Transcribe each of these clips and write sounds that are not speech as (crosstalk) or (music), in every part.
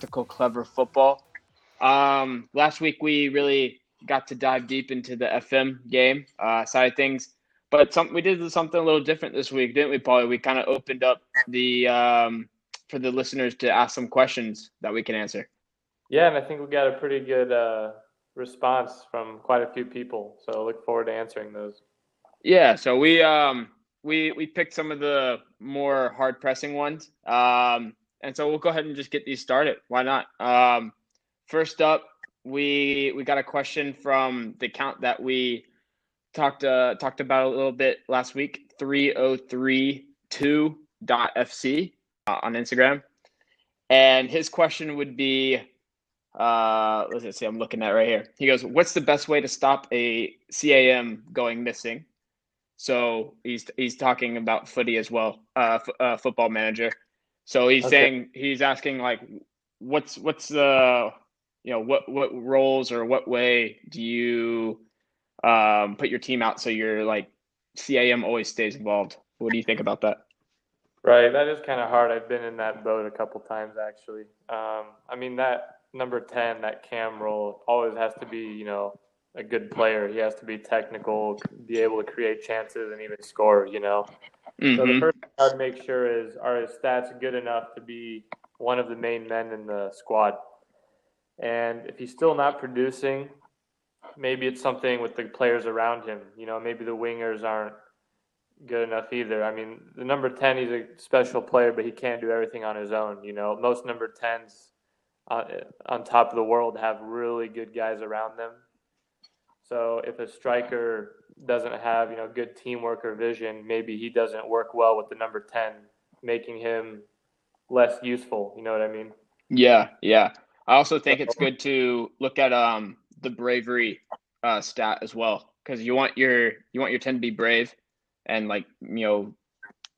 Tactical Clever Football. Um, last week we really got to dive deep into the FM game uh, side of things, but some we did something a little different this week, didn't we, Paul? We kind of opened up the um, for the listeners to ask some questions that we can answer. Yeah, and I think we got a pretty good uh, response from quite a few people. So I look forward to answering those. Yeah, so we um we we picked some of the more hard pressing ones. Um and so we'll go ahead and just get these started. Why not? Um first up, we we got a question from the account that we talked uh talked about a little bit last week, 3032.fc uh, on Instagram. And his question would be uh let's see i'm looking at right here he goes what's the best way to stop a cam going missing so he's he's talking about footy as well uh, f- uh football manager so he's okay. saying he's asking like what's what's the you know what what roles or what way do you um put your team out so you're like cam always stays involved what do you think about that right that is kind of hard i've been in that boat a couple times actually um i mean that number 10, that cam role, always has to be, you know, a good player. He has to be technical, be able to create chances and even score, you know. Mm-hmm. So the mm-hmm. first thing I'd make sure is are his stats good enough to be one of the main men in the squad? And if he's still not producing, maybe it's something with the players around him. You know, maybe the wingers aren't good enough either. I mean, the number 10, he's a special player, but he can't do everything on his own. You know, most number 10s uh, on top of the world have really good guys around them. So if a striker doesn't have you know good teamwork or vision, maybe he doesn't work well with the number ten, making him less useful. You know what I mean? Yeah, yeah. I also think it's good to look at um the bravery uh, stat as well because you want your you want your ten to be brave and like you know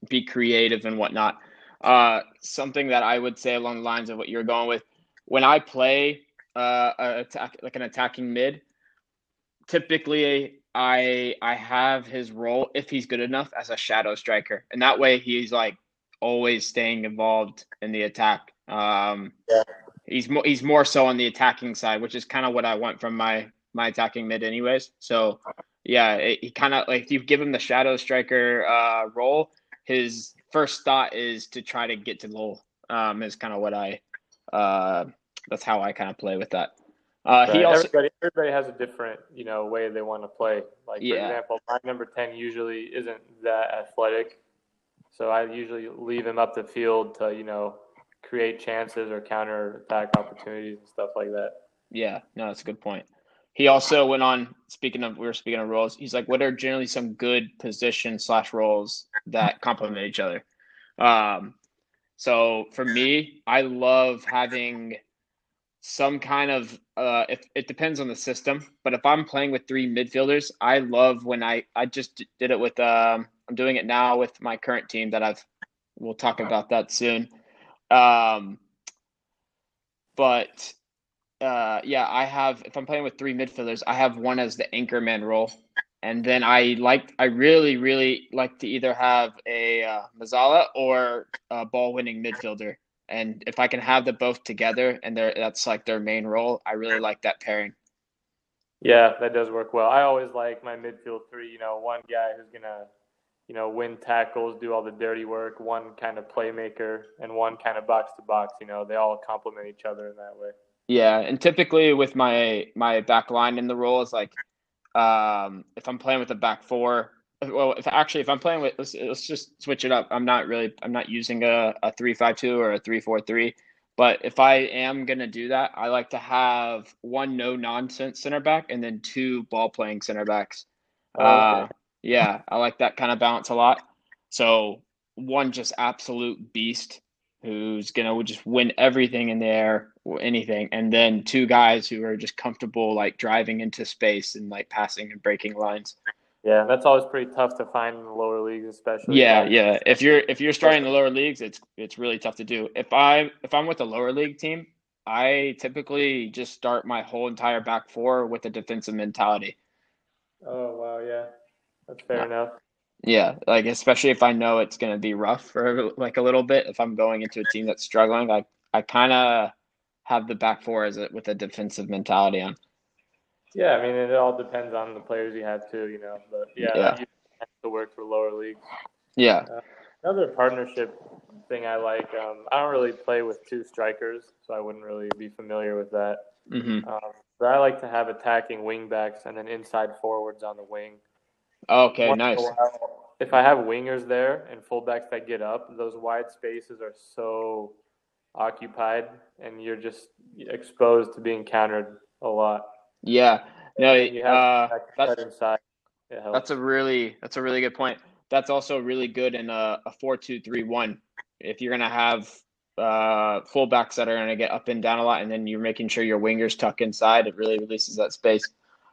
be creative and whatnot. Uh, something that I would say along the lines of what you're going with when I play uh, attack, like an attacking mid, typically I I have his role if he's good enough as a shadow striker, and that way he's like always staying involved in the attack. Um, yeah. He's more he's more so on the attacking side, which is kind of what I want from my my attacking mid, anyways. So yeah, it, he kind of like if you give him the shadow striker uh, role, his first thought is to try to get to goal. Um, is kind of what I uh, that's how I kind of play with that. Uh, right. he also everybody, everybody has a different you know way they want to play. Like for yeah. example, my number ten usually isn't that athletic, so I usually leave him up the field to you know create chances or counter attack opportunities and stuff like that. Yeah, no, that's a good point. He also went on. Speaking of, we were speaking of roles. He's like, what are generally some good position slash roles that complement each other? Um, so for me, I love having some kind of uh it, it depends on the system but if i'm playing with three midfielders i love when i i just did it with um i'm doing it now with my current team that i've we'll talk about that soon. Um but uh yeah i have if i'm playing with three midfielders i have one as the anchor man role. And then I like I really really like to either have a uh, Mezzala or a ball winning midfielder, and if I can have them both together and that's like their main role, I really like that pairing. Yeah, that does work well. I always like my midfield three. You know, one guy who's gonna, you know, win tackles, do all the dirty work. One kind of playmaker, and one kind of box to box. You know, they all complement each other in that way. Yeah, and typically with my my back line in the role is like um, if I'm playing with a back four, well, if actually if I'm playing with let's, let's just switch it up. I'm not really I'm not using a, a three five two or a three four three. But if I am gonna do that, I like to have one no nonsense center back and then two ball playing center backs. Oh, okay. uh, yeah, I like that kind of balance a lot. So one just absolute beast who's gonna just win everything in the air anything, and then two guys who are just comfortable like driving into space and like passing and breaking lines. Yeah, that's always pretty tough to find in the lower leagues, especially. Yeah, yeah. If you're if you're starting the lower leagues, it's it's really tough to do. If I'm if I'm with a lower league team, I typically just start my whole entire back four with a defensive mentality. Oh wow, yeah, that's fair yeah. enough. Yeah, like especially if I know it's going to be rough for like a little bit. If I'm going into a team that's struggling, I I kind of have the back four as a, with a defensive mentality on. Yeah, I mean it all depends on the players you have too, you know. But yeah, Yeah. that tends to work for lower leagues. Yeah, Another partnership thing I like. Um, I don't really play with two strikers, so I wouldn't really be familiar with that. hmm Um, but I like to have attacking wing backs and then inside forwards on the wing. Okay, Once nice. while, If I have wingers there and fullbacks that get up, those wide spaces are so occupied, and you're just exposed to being countered a lot. Yeah, no, And you have uh, that's inside. That's a really that's a really good point. That's also really good in a, a four two three one. If you're gonna have uh, fullbacks that are gonna get up and down a lot, and then you're making sure your wingers tuck inside, it really releases that space.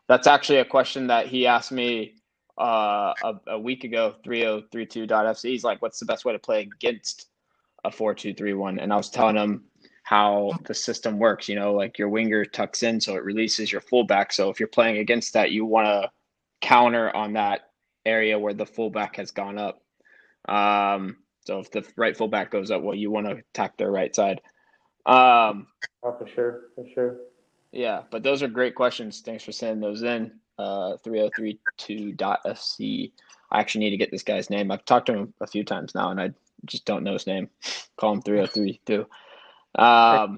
That's actually a question that he asked me uh, a, a week ago. Three zero three two dot FC. He's like, "What's the best way to play against a four two three one?" And I was telling him how the system works. You know, like your winger tucks in, so it releases your fullback. So if you're playing against that, you want to counter on that area where the fullback has gone up. Um, so if the right fullback goes up, well, you want to attack their right side. Um, oh, for sure, for sure. yeah, but those are great questions. Thanks for sending those in. Uh, 3032.fc. I actually need to get this guy's name. I've talked to him a few times now, and I just don't know his name. Call him 3032. Um,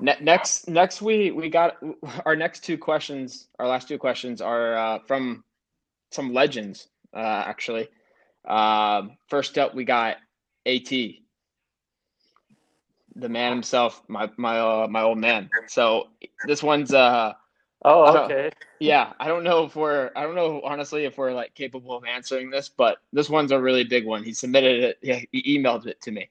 ne- next, next we we got our next two questions. Our last two questions are uh, from some legends, uh, actually. Um, first up, we got At, the man himself, my my uh, my old man. So this one's uh Oh, okay. yeah, I don't know if we're I don't know honestly if we're like capable of answering this, but this one's a really big one. He submitted it. Yeah, he emailed it to me.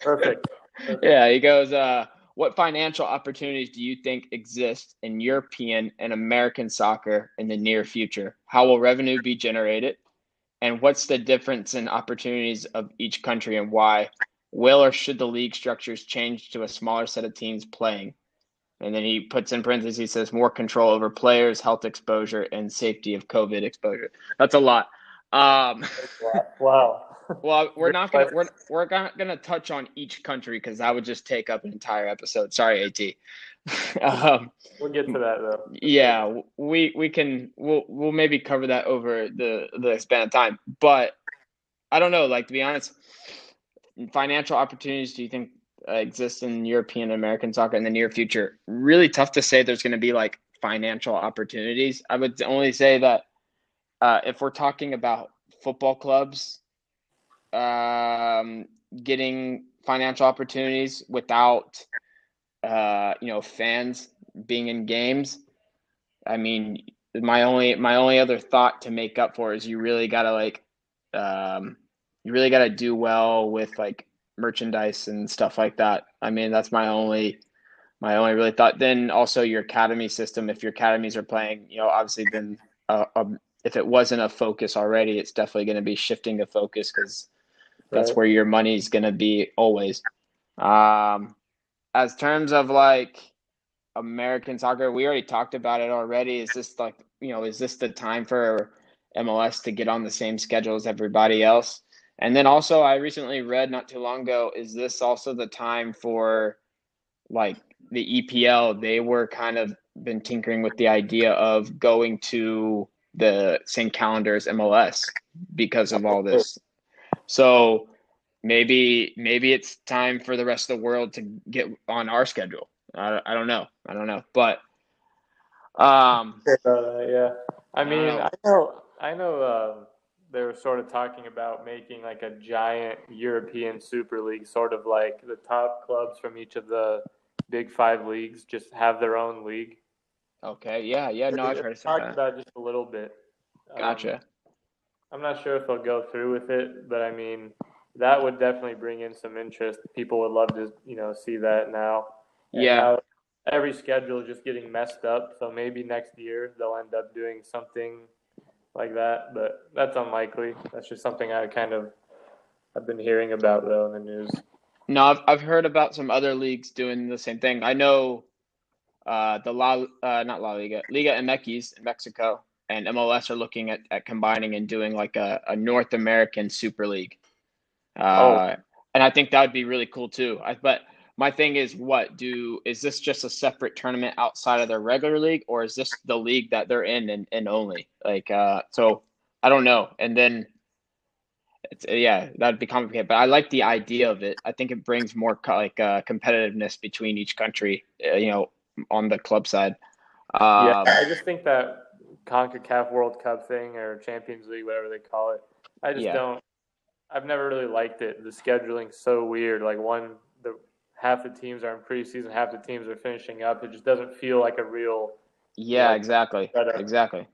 Perfect. (laughs) yeah, he goes, uh, what financial opportunities do you think exist in European and American soccer in the near future? How will revenue be generated? And what's the difference in opportunities of each country and why? Will or should the league structures change to a smaller set of teams playing? And then he puts in parentheses, he says more control over players, health exposure, and safety of COVID exposure. That's a lot. Um, Wow. (laughs) well, we're not gonna we're, we're not gonna touch on each country because that would just take up an entire episode. Sorry, At. (laughs) um, We'll get to that though. yeah, we we can we'll we'll maybe cover that over the the span of time. But I don't know. Like to be honest, financial opportunities. Do you think uh, exist in European and American soccer in the near future? Really tough to say. There's going to be like financial opportunities. I would only say that uh, if we're talking about football clubs um, getting financial opportunities without uh, you know fans being in games. I mean, my only my only other thought to make up for is you really gotta like um, you really gotta do well with like merchandise and stuff like that. I mean, that's my only my only really thought. Then also your academy system. If your academies are playing, you know, obviously then uh, um, if it wasn't a focus already, it's definitely going to be shifting to focus because that's Right. where your money's going to be always. Um, as terms of like American soccer, we already talked about it already. Is this like you know, is this the time for MLS to get on the same schedule as everybody else? And then also, I recently read not too long ago, is this also the time for like the EPL? They were kind of been tinkering with the idea of going to the same calendar as MLS because of all this. So maybe maybe it's time for the rest of the world to get on our schedule. I, I don't know. I don't know. But um Uh, yeah. I mean, know. I know, I know. Um, they were sort of talking about making like a giant European Super League, sort of like the top clubs from each of the big five leagues just have their own league. okay, yeah, yeah, no, I've They heard of that. about just a little bit. Um, Gotcha. I'm not sure if they'll go through with it, but I mean, that would definitely bring in some interest. People would love to, you know, see that now. And Yeah. now every schedule is just getting messed up, so maybe next year they'll end up doing something like that, but that's unlikely. That's just something I kind of I've been hearing about though in the news. No, I've I've heard about some other leagues doing the same thing. I know uh the La uh not La Liga, Liga MX in Mexico. And MLS are looking at, at combining and doing like a, a North American Super League. Uh, oh. And I think that would be really cool too. I, but my thing is, what do is this just a separate tournament outside of their regular league, or is this the league that they're in and, and only? Like, uh, so I don't know. And then, it's, yeah, that'd be complicated. But I like the idea of it. I think it brings more co- like uh, competitiveness between each country. Uh, you know, on the club side. Um, yeah, I just think that CONCACAF World Cup thing or Champions League, whatever they call it, I just yeah. don't. I've never really liked it. The scheduling's so weird. Like one, the half the teams are in preseason, half the teams are finishing up. It just doesn't feel like a real. Yeah, you know, exactly. Setup. Exactly.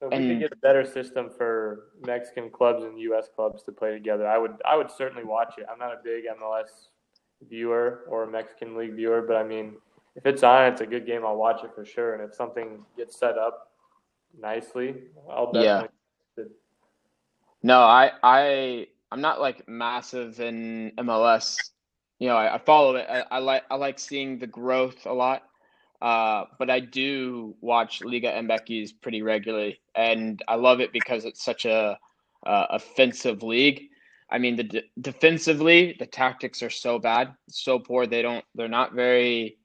So if and, we could get a better system for Mexican clubs and U.S. clubs to play together, I would. I would certainly watch it. I'm not a big MLS viewer or a Mexican league viewer, but I mean, if it's on, it's a good game. I'll watch it for sure. And if something gets set up nicely, I'll definitely. Yeah. No, I I I'm not like massive in MLS. You know, I, I follow it. I, I, like I like seeing the growth a lot. Uh, but I do watch Liga MX pretty regularly, and I love it because it's such a uh, offensive league. I mean, the defensively, the tactics are so bad, so poor. They don't. They're not very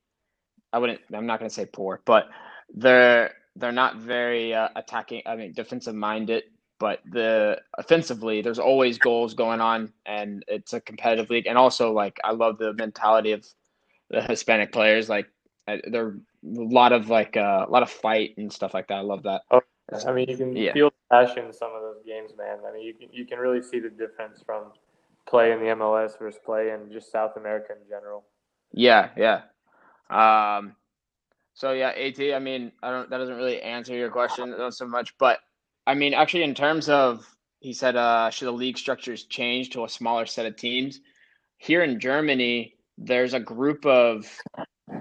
I wouldn't. I'm not going to say poor, but they're they're not very uh, attacking. I mean, defensive minded. But the offensively, there's always goals going on, and it's a competitive league. And also, like, I love the mentality of the Hispanic players. Like, there a lot of like uh, a lot of fight and stuff like that. I love that. Oh, I mean, you can yeah. feel the passion in some of those games, man. I mean, you can you can really see the difference from play in the MLS versus play in just South America in general. Yeah, yeah. Um, so yeah, At. I mean, I don't. That doesn't really answer your question not so much, but I mean, actually, in terms of he said, uh, should the league structures change to a smaller set of teams? Here in Germany, there's a group of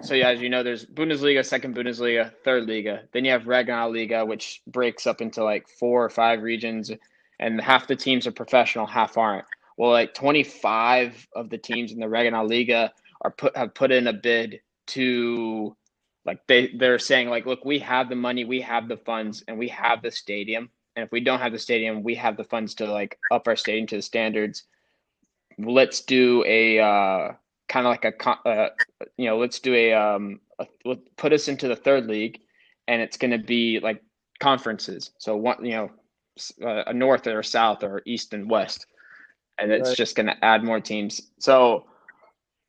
so yeah, as you know, there's Bundesliga, second Bundesliga, third Liga. Then you have Regionalliga, which breaks up into like four or five regions, and half the teams are professional, half aren't. Well, like 25 of the teams in the Regionalliga are put have put in a bid to like they they're saying like look we have the money we have the funds and we have the stadium. And if we don't have the stadium we have the funds to like up our stadium to the standards. Let's do a uh, kind of like a uh, you know let's do a um a, put us into the third league and it's going to be like conferences. So one you know a north or a south or east and west. And it's right. just going to add more teams. So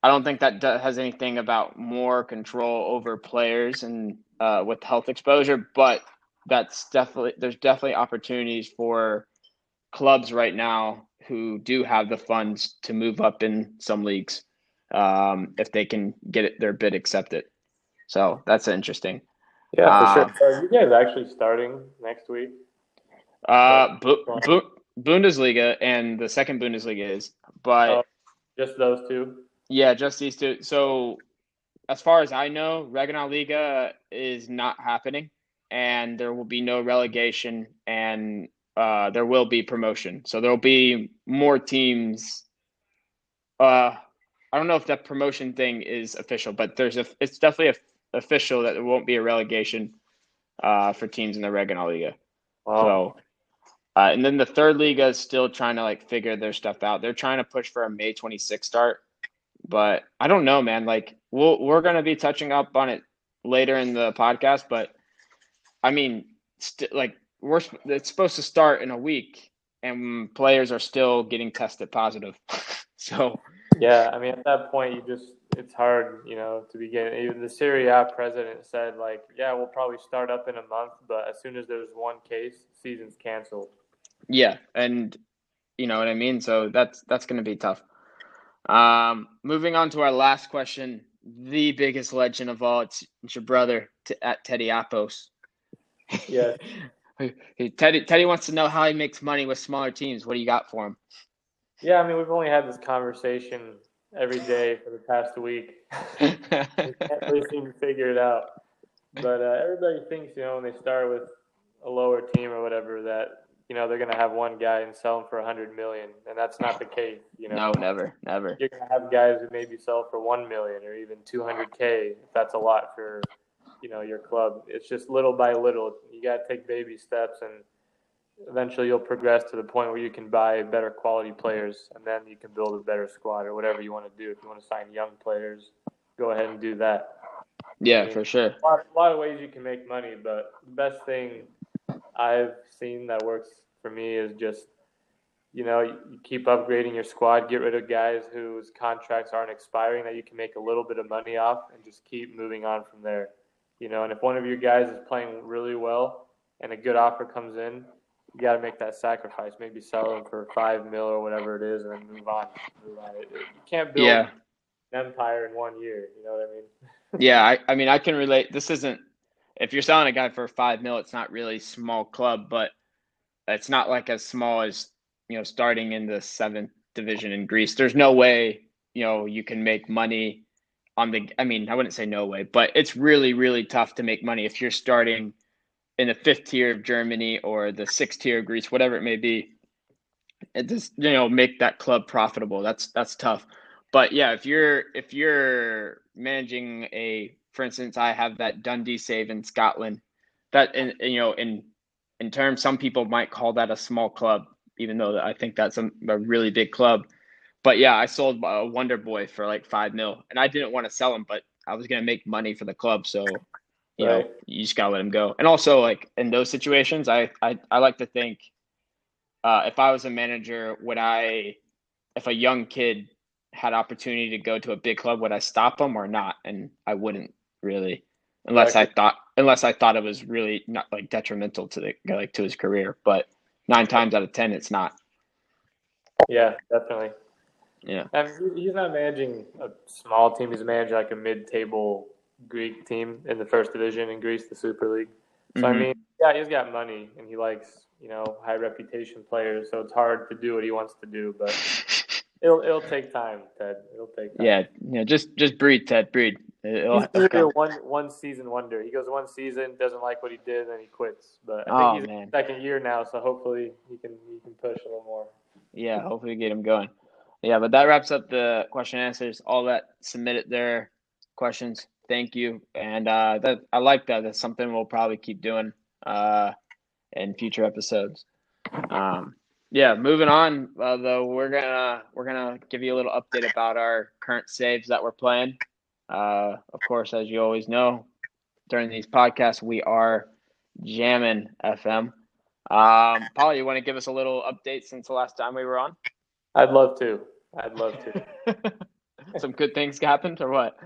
I don't think that has anything about more control over players and uh, with health exposure, but that's definitely there's definitely opportunities for clubs right now who do have the funds to move up in some leagues um, if they can get it, their bid accepted. So that's interesting. Yeah, for uh, sure. Are you guys actually starting next week? Uh, Bu- Bu- Bundesliga and the second Bundesliga is, but oh, just those two. Yeah, just these two. So, as far as I know, Regionalliga is not happening, and there will be no relegation, and uh, there will be promotion. So there will be more teams. Uh, I don't know if that promotion thing is official, but there's a. It's definitely a, official that there won't be a relegation uh, for teams in the Regionalliga. Wow. So. Uh, and then the third league is still trying to like figure their stuff out. They're trying to push for a May 26 start, but I don't know, man. Like we'll, we're going to be touching up on it later in the podcast, but I mean, st- like we're it's supposed to start in a week, and players are still getting tested positive. (laughs) so yeah, I mean, at that point, you just it's hard, you know, to begin. Even the Serie A president said, like, yeah, we'll probably start up in a month, but as soon as there's one case, season's canceled. Yeah, and you know what I mean. So that's that's going to be tough. Um, moving on to our last question, the biggest legend of all, it's, it's your brother t- at Teddy Apos. Yeah. (laughs) Teddy Teddy wants to know how he makes money with smaller teams. What do you got for him? Yeah, I mean we've only had this conversation every day for the past week. (laughs) we can't really (laughs) seem to figure it out. But uh, everybody thinks, you know, when they start with a lower team or whatever, that you know they're going to have one guy and sell him for a hundred million, and that's not the case. You know, no, never, never. You're going to have guys who maybe sell for one million or even two hundred k. If that's a lot for you know your club. It's just little by little. You got to take baby steps, and eventually you'll progress to the point where you can buy better quality players, and then you can build a better squad or whatever you want to do. If you want to sign young players, go ahead and do that. Yeah, I mean, for sure. A lot, a lot of ways you can make money, but the best thing I've seen that works for me is just you know, you keep upgrading your squad, get rid of guys whose contracts aren't expiring that you can make a little bit of money off, and just keep moving on from there. You know, and if one of your guys is playing really well and a good offer comes in, you got to make that sacrifice. Maybe sell them for five mil or whatever it is, and then move on. Move on. It, it, you can't build Yeah. an empire in one year. You know what I mean? (laughs) Yeah, I, I mean, I can relate. This isn't, if you're selling a guy for five mil, it's not really small club, but it's not like as small as, you know, starting in the seventh division in Greece. There's no way, you know, you can make money on the, I mean, I wouldn't say no way, but it's really, really tough to make money if you're starting in the fifth tier of Germany or the sixth tier of Greece, whatever it may be. It just, you know, make that club profitable. That's, that's tough. But yeah, if you're if you're managing a, for instance, I have that Dundee save in Scotland. That in you know in in terms, some people might call that a small club, even though I think that's a, a really big club. But yeah, I sold a Wonder Boy for like five mil, and I didn't want to sell him, but I was gonna make money for the club, so you know you just gotta let him go. And also, like in those situations, I I, I like to think, uh, if I was a manager, would I, if a young kid had opportunity to go to a big club, would I stop him or not? And I wouldn't really, unless I thought unless I thought it was really not like detrimental to the like to his career. But nine times out of ten, it's not. Yeah, definitely. Yeah. And he- he's not managing a small team. He's managing like a mid-table Greek team in the first division in Greece, the Super League. So I Mhm. mean, yeah, he's got money and he likes you know high reputation players. So it's hard to do what he wants to do, but (laughs) it'll it'll take time, Ted. It'll take time. Yeah, yeah. Just just breed, Ted. Breed. It'll, He's it'll a one one season wonder. He goes one season, doesn't like what he did, and then he quits. But I Oh, think he's in man. second year now, so hopefully he can he can push a little more. Yeah, hopefully get him going. Yeah, but that wraps up the question answers. All that submitted their questions. Thank you, and uh, that I like that. That's something we'll probably keep doing uh, in future episodes. Um, yeah, moving on uh, though, we're gonna we're gonna give you a little update about our current saves that we're playing. Uh, of course, as you always know, during these podcasts, we are jamming FM. Um, Paul, you want to give us a little update since the last time we were on? I'd love to. I'd love to. (laughs) Some good things happened, or what?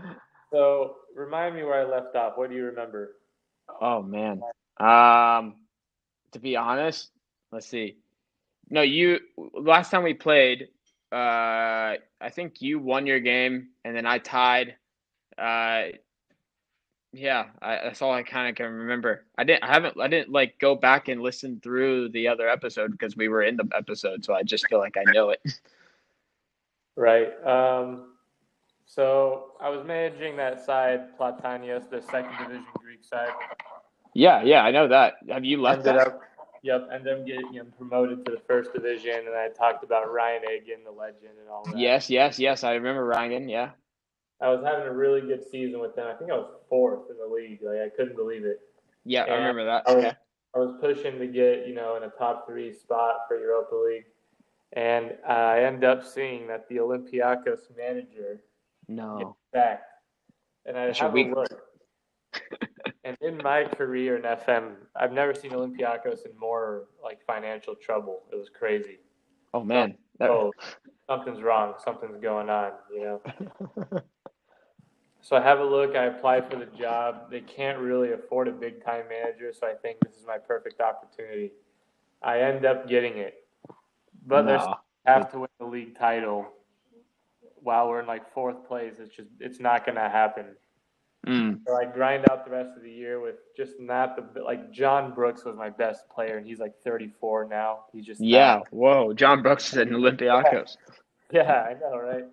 So remind me where I left off. What do you remember? Oh man. Um, to be honest, let's see. No, you. Last time we played, uh, I think you won your game, and then I tied. Uh, yeah, I, that's all I kind of can remember. I didn't. I haven't. I didn't like go back and listen through the other episode because we were in the episode, so I just feel like I know it. (laughs) Right. Um, so I was managing that side, Platanias, the second division Greek side. Yeah, yeah, I know that. Have you left ended that? up, yep, ended up getting him promoted to the first division, and I talked about Ryan Egan, the legend, and all that. Yes, yes, yes. I remember Ryan. Yeah. I was having a really good season with them. I think I was fourth in the league. Like I couldn't believe it. Yeah, I remember that. I was, Okay. I was pushing to get you know in a top three spot for Europa League, and I end up seeing that the Olympiacos manager No. back, and I That's have a look. And in my career in FM, I've never seen Olympiacos in more like financial trouble. It was crazy. Oh man. That, Oh, something's wrong. Something's going on. You know. (laughs) So I have a look. I apply for the job. They can't really afford a big time manager, so I think this is my perfect opportunity. I end up getting it, but there's no. have to win the league title while we're in like fourth place. It's just it's not gonna happen. Mm. So I grind out the rest of the year with just not the like John Brooks was my best player, and he's like 34 now. He's just not- Yeah. Whoa. John Brooks is in Olympiacos. (laughs) Yeah, I know, right?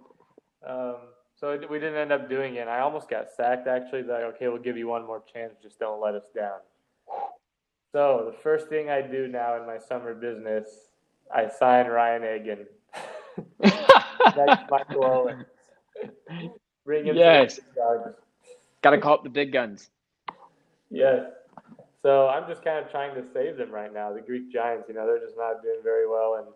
Um, so we didn't end up doing it. And I almost got sacked. Actually, they're like, okay, we'll give you one more chance. Just don't let us down. So the first thing I do now in my summer business, I sign Ryan Egan. Next, Michael Owens. Bring him to Yes. the Dogs. Got to call up the big guns. Yes. So I'm just kind of trying to save them right now. The Greek Giants, you know, they're just not doing very well, and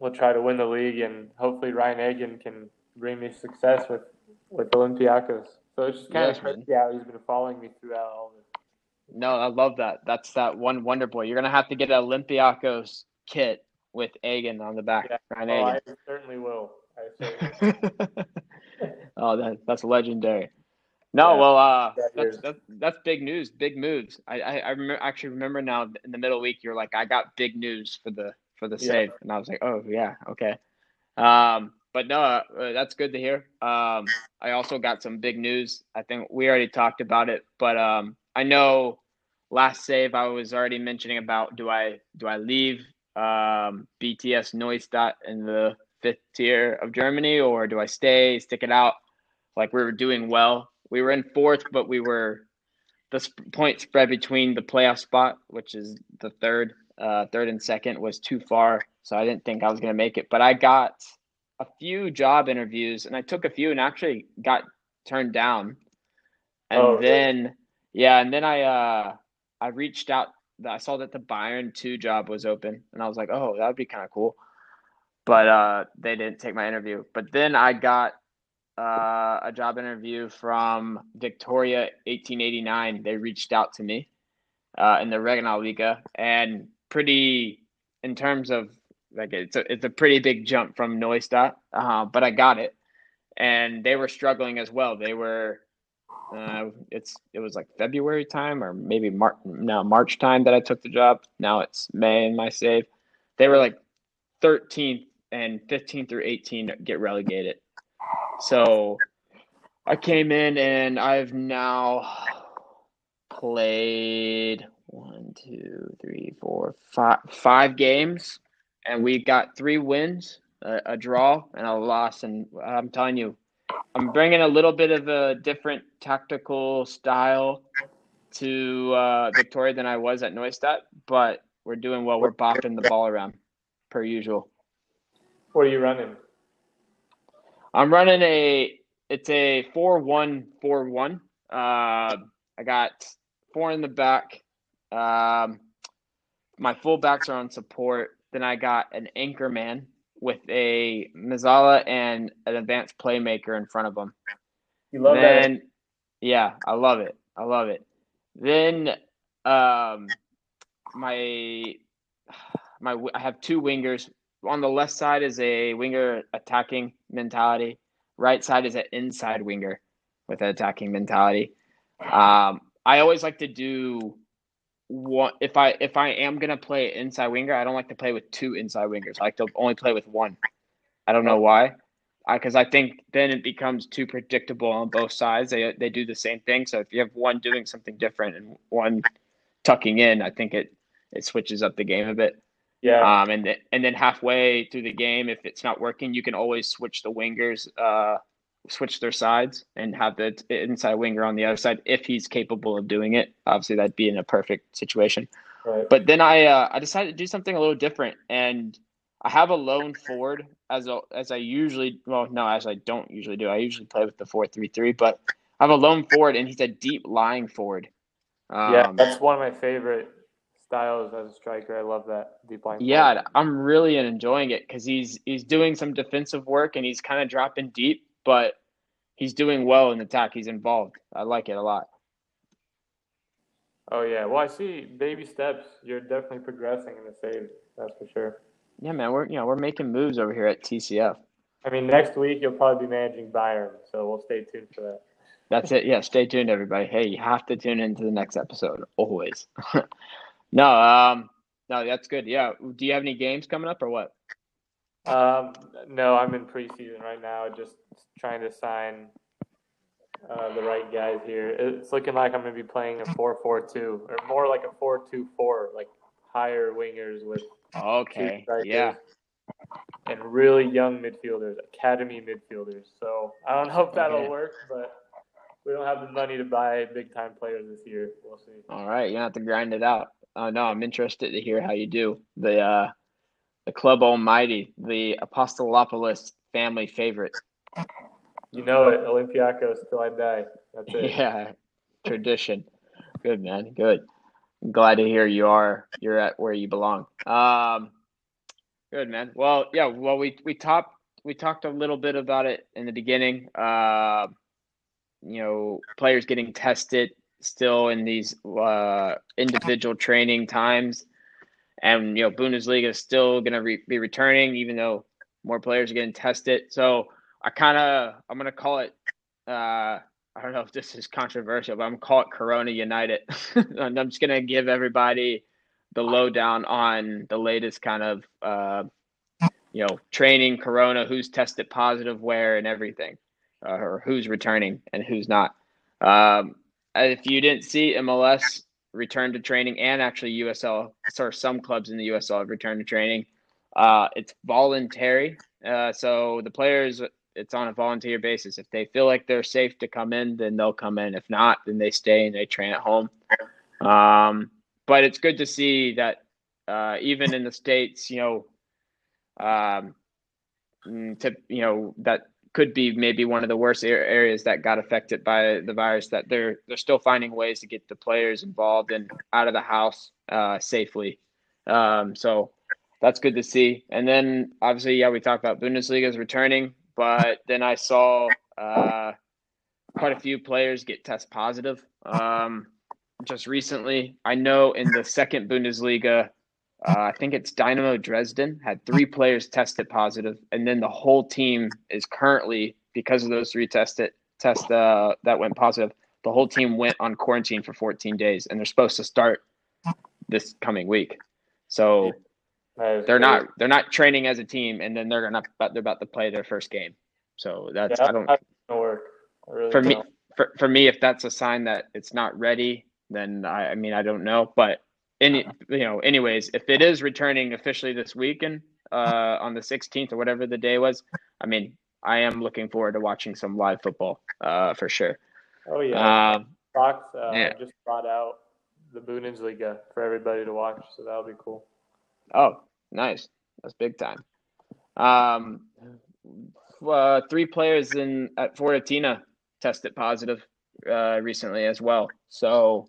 we'll try to win the league, and hopefully Ryan Egan can bring me success with with Olympiacos. So it's just kind Yes, of crazy how he's been following me throughout all this. No, I love that. That's that one wonder boy. You're gonna have to get an Olympiacos kit with Egan on the back. Yeah. Ryan Oh, I certainly will. I (laughs) certainly (laughs) oh, that that's legendary. No, Yeah. well, uh, that's that's that's big news. Big moves. I I, I remember, actually remember now in the middle week you're like, I got big news for the for the Yeah. save, and I was like, oh yeah, okay. Um, but no, uh, that's good to hear. Um, I also got some big news. I think we already talked about it, but um, I know last save I was already mentioning about do I do I leave um, BTS Neustadt in the fifth tier of Germany or do I stay stick it out? Like we were doing well. We were in fourth, but we were the sp- point spread between the playoff spot, which is the third, uh, third and second, was too far. So I didn't think I was going to make it. But I got a few job interviews, and I took a few and actually got turned down. And Oh, really? then, yeah, and then I uh, I reached out. I saw that the Bayern two job was open, and I was like, oh, that would be kind of cool. But uh, they didn't take my interview. But then I got uh, a job interview from Viktoria 1889. They reached out to me uh, in the Regionalliga, and pretty in terms of like it's a it's a pretty big jump from Neustadt, uh, but I got it, and they were struggling as well. They were. Uh, it's it was like February time or maybe March no March time that I took the job. Now it's May in my save. They were like 13th and 15 through 18 get relegated. So I came in and I've now played one, two, three, four, five, five games, and we got three wins, a, a draw, and a loss. And I'm telling you, I'm bringing a little bit of a different tactical style to uh, Viktoria than I was at Neustadt, but we're doing well. We're bopping the ball around per usual. What are you running? I'm running a it's a four one four one. Uh, I got four in the back. Um, my fullbacks are on support. Then I got an anchor man with a Mezzala and an advanced playmaker in front of them. You love that. yeah, I love it. I love it. Then, um, my (sighs) my I have two wingers. On the left side is a winger attacking mentality. Right side is an inside winger with an attacking mentality. Um, I always like to do one if I if I am gonna play inside winger, I don't like to play with two inside wingers. I like to only play with one. I don't know why. Because I think then it becomes too predictable on both sides. They they do the same thing. So if you have one doing something different and one tucking in, I think it it switches up the game a bit. Yeah. Um, and th- and then halfway through the game, if it's not working, you can always switch the wingers, uh, switch their sides, and have the t- inside winger on the other side if he's capable of doing it. Obviously, that'd be in a perfect situation. right. But then I uh, I decided to do something a little different, and I have a lone forward as a, as I usually well no as I don't usually do. I usually play with the four three three, but I have a lone forward, and he's a deep lying forward. Um, yeah, that's one of my favorite styles as a striker. I love that deep line. Yeah, I'm really enjoying it because he's he's doing some defensive work and he's kind of dropping deep, but he's doing well in attack. He's involved. I like it a lot. Oh yeah. Well, I see baby steps. You're definitely progressing in the save. That's for sure. Yeah, man, we're you know we're making moves over here at TCF. I mean, next week you'll probably be managing Bayern, so we'll stay tuned for that. That's it. Yeah, stay tuned, everybody. Hey, you have to tune into the next episode always. (laughs) no, um, no, that's good. Yeah. Do you have any games coming up or what? Um, no, I'm in preseason right now, just trying to sign uh, the right guys here. It's looking like I'm going to be playing a 4-4-2, or more like a 4-2-4, like higher wingers with Okay. Yeah. and really young midfielders, academy midfielders. So I don't know if that'll Okay. work, but we don't have the money to buy big time players this year. We'll see. All right. You have to grind it out. Oh no, I'm interested to hear how you do. The uh, the club almighty, the Apostolopolis family favorite. You know it, Olympiacos till I die. That's it. (laughs) Yeah, tradition. Good man. Good. I'm glad to hear you are you're at where you belong. Um, good man. Well, yeah. Well, we we talked we talked a little bit about it in the beginning. Uh, you know, players getting tested still in these uh, individual training times, and you know, Bundesliga is still going to re- be returning, even though more players are getting tested. So I kind of I'm going to call it. Uh, I don't know if this is controversial, but I'm gonna call it Corona United. (laughs) and I'm just gonna give everybody the lowdown on the latest kind of uh, you know training Corona, who's tested positive where, and everything, uh, or who's returning and who's not. Um, if you didn't see MLS return to training, and actually USL, or some clubs in the USL have returned to training. Uh, it's voluntary, uh, so the players it's on a volunteer basis. If they feel like they're safe to come in, then they'll come in. If not, then they stay and they train at home. Um, but it's good to see that uh, even in the states, you know, um, mm, to you know that could be maybe one of the worst areas that got affected by the virus. That they're they're still finding ways to get the players involved and out of the house uh, safely. Um, so that's good to see. And then obviously, yeah, we talked about Bundesliga is returning but (laughs) then I saw uh, quite a few players get test positive um, just recently. I know in the second Bundesliga, uh, I think it's Dynamo Dresden had three players tested positive, and then the whole team is currently because of those three tested tests uh, that went positive. The whole team went on quarantine for 14 days, and they're supposed to start this coming week. So they're not they're not training as a team, and then they're gonna they're about to play their first game. So that's yeah, I don't work. Really for don't. me for, for me if that's a sign that it's not ready, then I, I mean I don't know. But any you know anyways, if it is returning officially this weekend uh, on the 16th or whatever the day was, I mean I am looking forward to watching some live football uh, for sure. Oh yeah, um, Fox uh, yeah. just brought out the Bundesliga for everybody to watch, so that'll be cool. Oh, nice. That's big time. Um, uh, three players in at Fiorentina tested positive uh, recently as well. So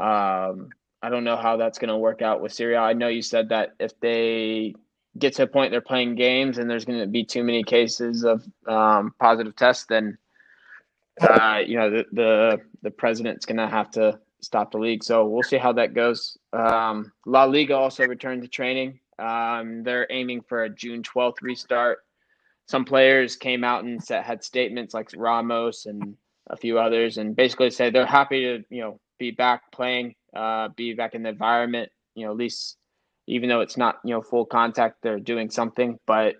um, I don't know how that's going to work out with Serie I know you said that if they get to a point they're playing games and there's going to be too many cases of um, positive tests, then uh, you know the, the the president's going to have to stop the league. So we'll see how that goes. Um, La Liga also returned to training. Um, they're aiming for a June 12th restart. Some players came out and set, had statements like Ramos and a few others, and basically said they're happy to you know be back playing, uh, be back in the environment. You know, at least even though it's not you know full contact, they're doing something. But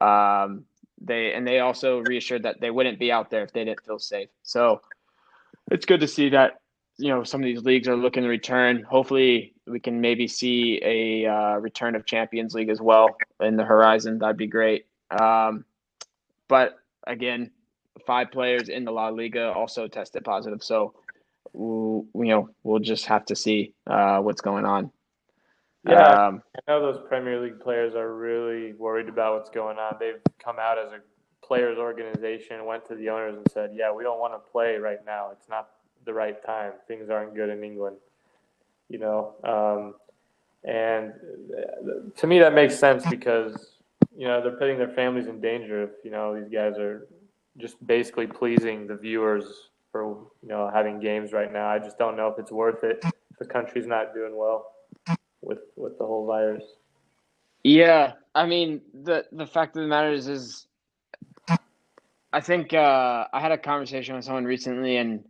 um, they and they also reassured that they wouldn't be out there if they didn't feel safe. So it's good to see that you know some of these leagues are looking to return. Hopefully, we can maybe see a uh, return of Champions League as well in the horizon. That'd be great. Um, but again, five players in the La Liga also tested positive. So, we'll, you know, we'll just have to see uh, what's going on. Yeah, um, I know those Premier League players are really worried about what's going on. They've come out as a players' organization, went to the owners and said, "Yeah, we don't want to play right now. It's not the right time. Things aren't good in England." You know, um, and to me that makes sense because you know they're putting their families in danger if you know these guys are just basically pleasing the viewers for you know having games right now. I just don't know if it's worth it. The country's not doing well with with the whole virus. Yeah, I mean the the fact of the matter is is I think uh, I had a conversation with someone recently, and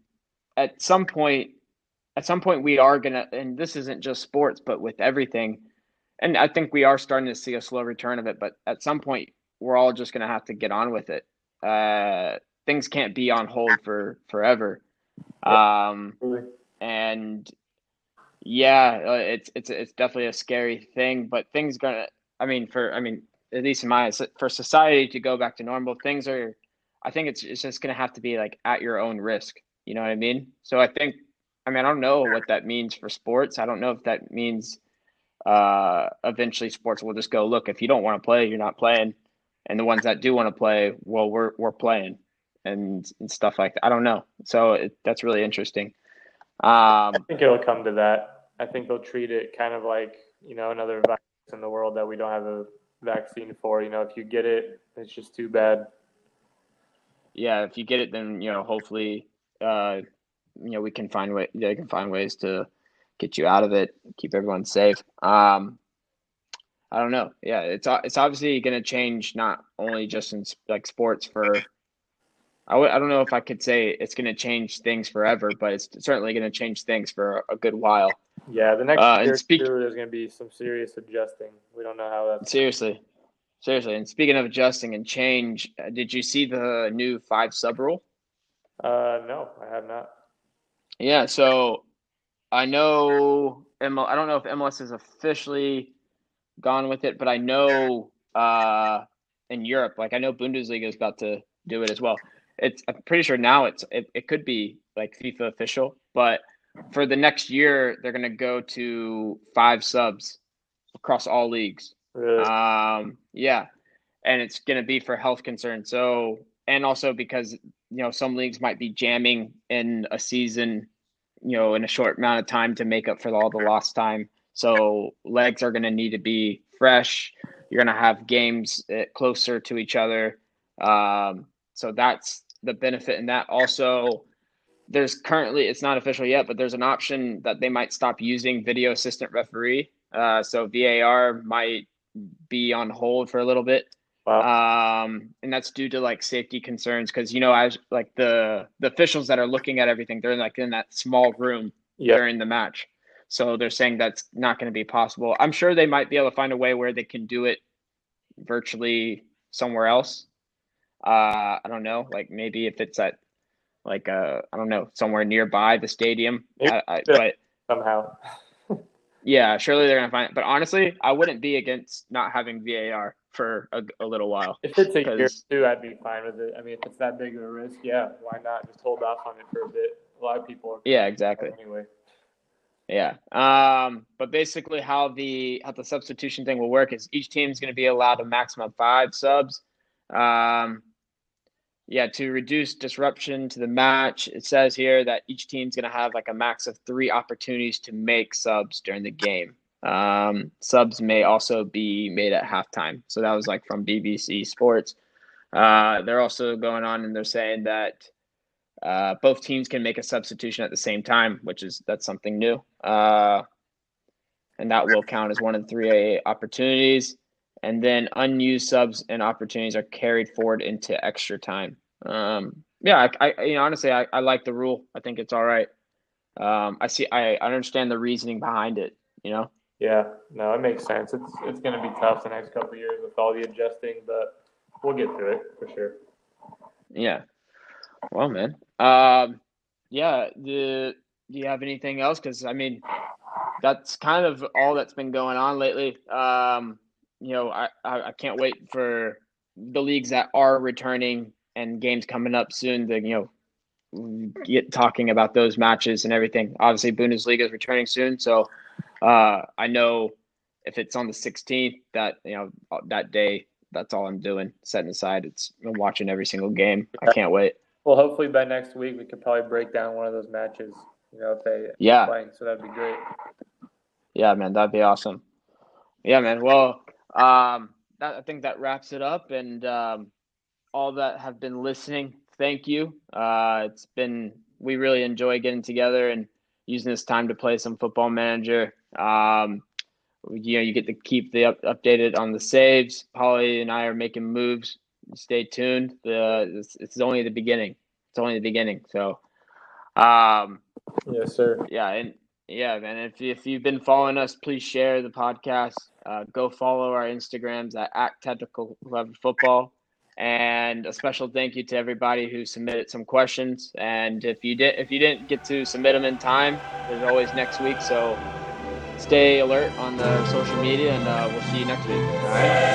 at some point, at some point we are gonna, and this isn't just sports, but with everything, and I think we are starting to see a slow return of it. But at some point, we're all just gonna have to get on with it. Uh, things can't be on hold for forever. Um, and yeah, uh, it's it's it's definitely a scary thing, but things gonna. I mean, for I mean, at least in my for society to go back to normal, things are. I think it's it's just gonna have to be like at your own risk. You know what I mean? So I think, I mean, I don't know what that means for sports. I don't know if that means uh, eventually sports will just go, look, if you don't want to play, you're not playing, and the ones that do want to play, well, we're we're playing, and, and stuff like that. I don't know. So it, that's really interesting. Um, I think it'll come to that. I think they'll treat it kind of like you know another virus in the world that we don't have a vaccine for. You know, if you get it, it's just too bad. Yeah, if you get it, then you know hopefully, uh, you know we can find way they can find ways to get you out of it, keep everyone safe. Um, I don't know. Yeah, it's it's obviously going to change not only just in like sports for. I w- I don't know if I could say it's going to change things forever, but it's certainly going to change things for a good while. Yeah, the next Uh, year speak- there's going to be some serious adjusting. We don't know how that's. Seriously, seriously. And speaking of adjusting and change, uh, did you see the new five sub rule? Uh, no, I have not. Yeah, so I know ML, I don't know if MLS has officially gone with it, but I know uh, in Europe, like I know Bundesliga is about to do it as well. It's I'm pretty sure now it's it, it could be like FIFA official, but for the next year they're gonna go to five subs across all leagues. Really? Um, yeah, and it's going to be for health concerns. So, and also because you know some leagues might be jamming in a season, you know, in a short amount of time to make up for all the lost time. So legs are going to need to be fresh. You're going to have games uh, closer to each other. Um, so that's the benefit in that. Also, there's currently it's not official yet, but there's an option that they might stop using video assistant referee. Uh, so VAR might be on hold for a little bit. wow. Um, and that's due to like safety concerns because you know as like the the officials that are looking at everything, they're like in that small room yeah. during the match. So they're saying that's not going to be possible. I'm sure they might be able to find a way where they can do it virtually somewhere else. Uh, I don't know, like maybe if it's at like uh, I don't know, somewhere nearby the stadium. I, I, but Somehow. (laughs) yeah, surely they're gonna find it. But honestly, I wouldn't be against not having VAR for a, a little while. If it's a year two, I'd be fine with it. I mean, if it's that big of a risk, yeah, why not just hold off on it for a bit? A lot of people are Yeah, exactly. anyway. Yeah. Um, but basically, how the how the substitution thing will work is each team is going to be allowed a maximum of five subs. Um, yeah, to reduce disruption to the match, it says here that each team's going to have like a max of three opportunities to make subs during the game. Um, subs may also be made at halftime. So that was like from BBC Sports. Uh, they're also going on and they're saying that uh, both teams can make a substitution at the same time, which is that's something new. Uh, and that will count as one of the three opportunities. And then unused subs and opportunities are carried forward into extra time. Um, yeah, I, I you know, honestly, I, I like the rule. I think it's all right. Um, I see. I, I understand the reasoning behind it. You know. Yeah, no, it makes sense. It's it's going to be tough the next couple of years with all the adjusting, but we'll get through it for sure. Yeah. Well, man. Um, yeah. The do you have anything else? Because I mean, that's kind of all that's been going on lately. Um, you know, I, I I can't wait for the leagues that are returning and games coming up soon to you know get talking about those matches and everything. Obviously, Bundesliga is returning soon, so uh, I know if it's on the 16th, that you know that day, that's all I'm doing, setting aside. It's I'm watching every single game. I can't wait. Well, hopefully by next week we could probably break down one of those matches. You know, if they Yeah. playing, so that'd be great. Yeah, man, that'd be awesome. Yeah, man. Well, um, that, I think that wraps it up, and um, all that have been listening, thank you. Uh, it's been we really enjoy getting together and using this time to play some football manager. Um, you know, you get to keep the up, updated on the saves. Holly and I are making moves. Stay tuned. The it's, it's only the beginning. It's only the beginning. So, um, Yes, sir. yeah, and yeah, man. If if you've been following us, please share the podcast. Uh, go follow our Instagrams at, at Tactical Football. And a special thank you to everybody who submitted some questions. And if you did, if you didn't get to submit them in time, there's always next week. So stay alert on the social media, and uh, we'll see you next week. All right.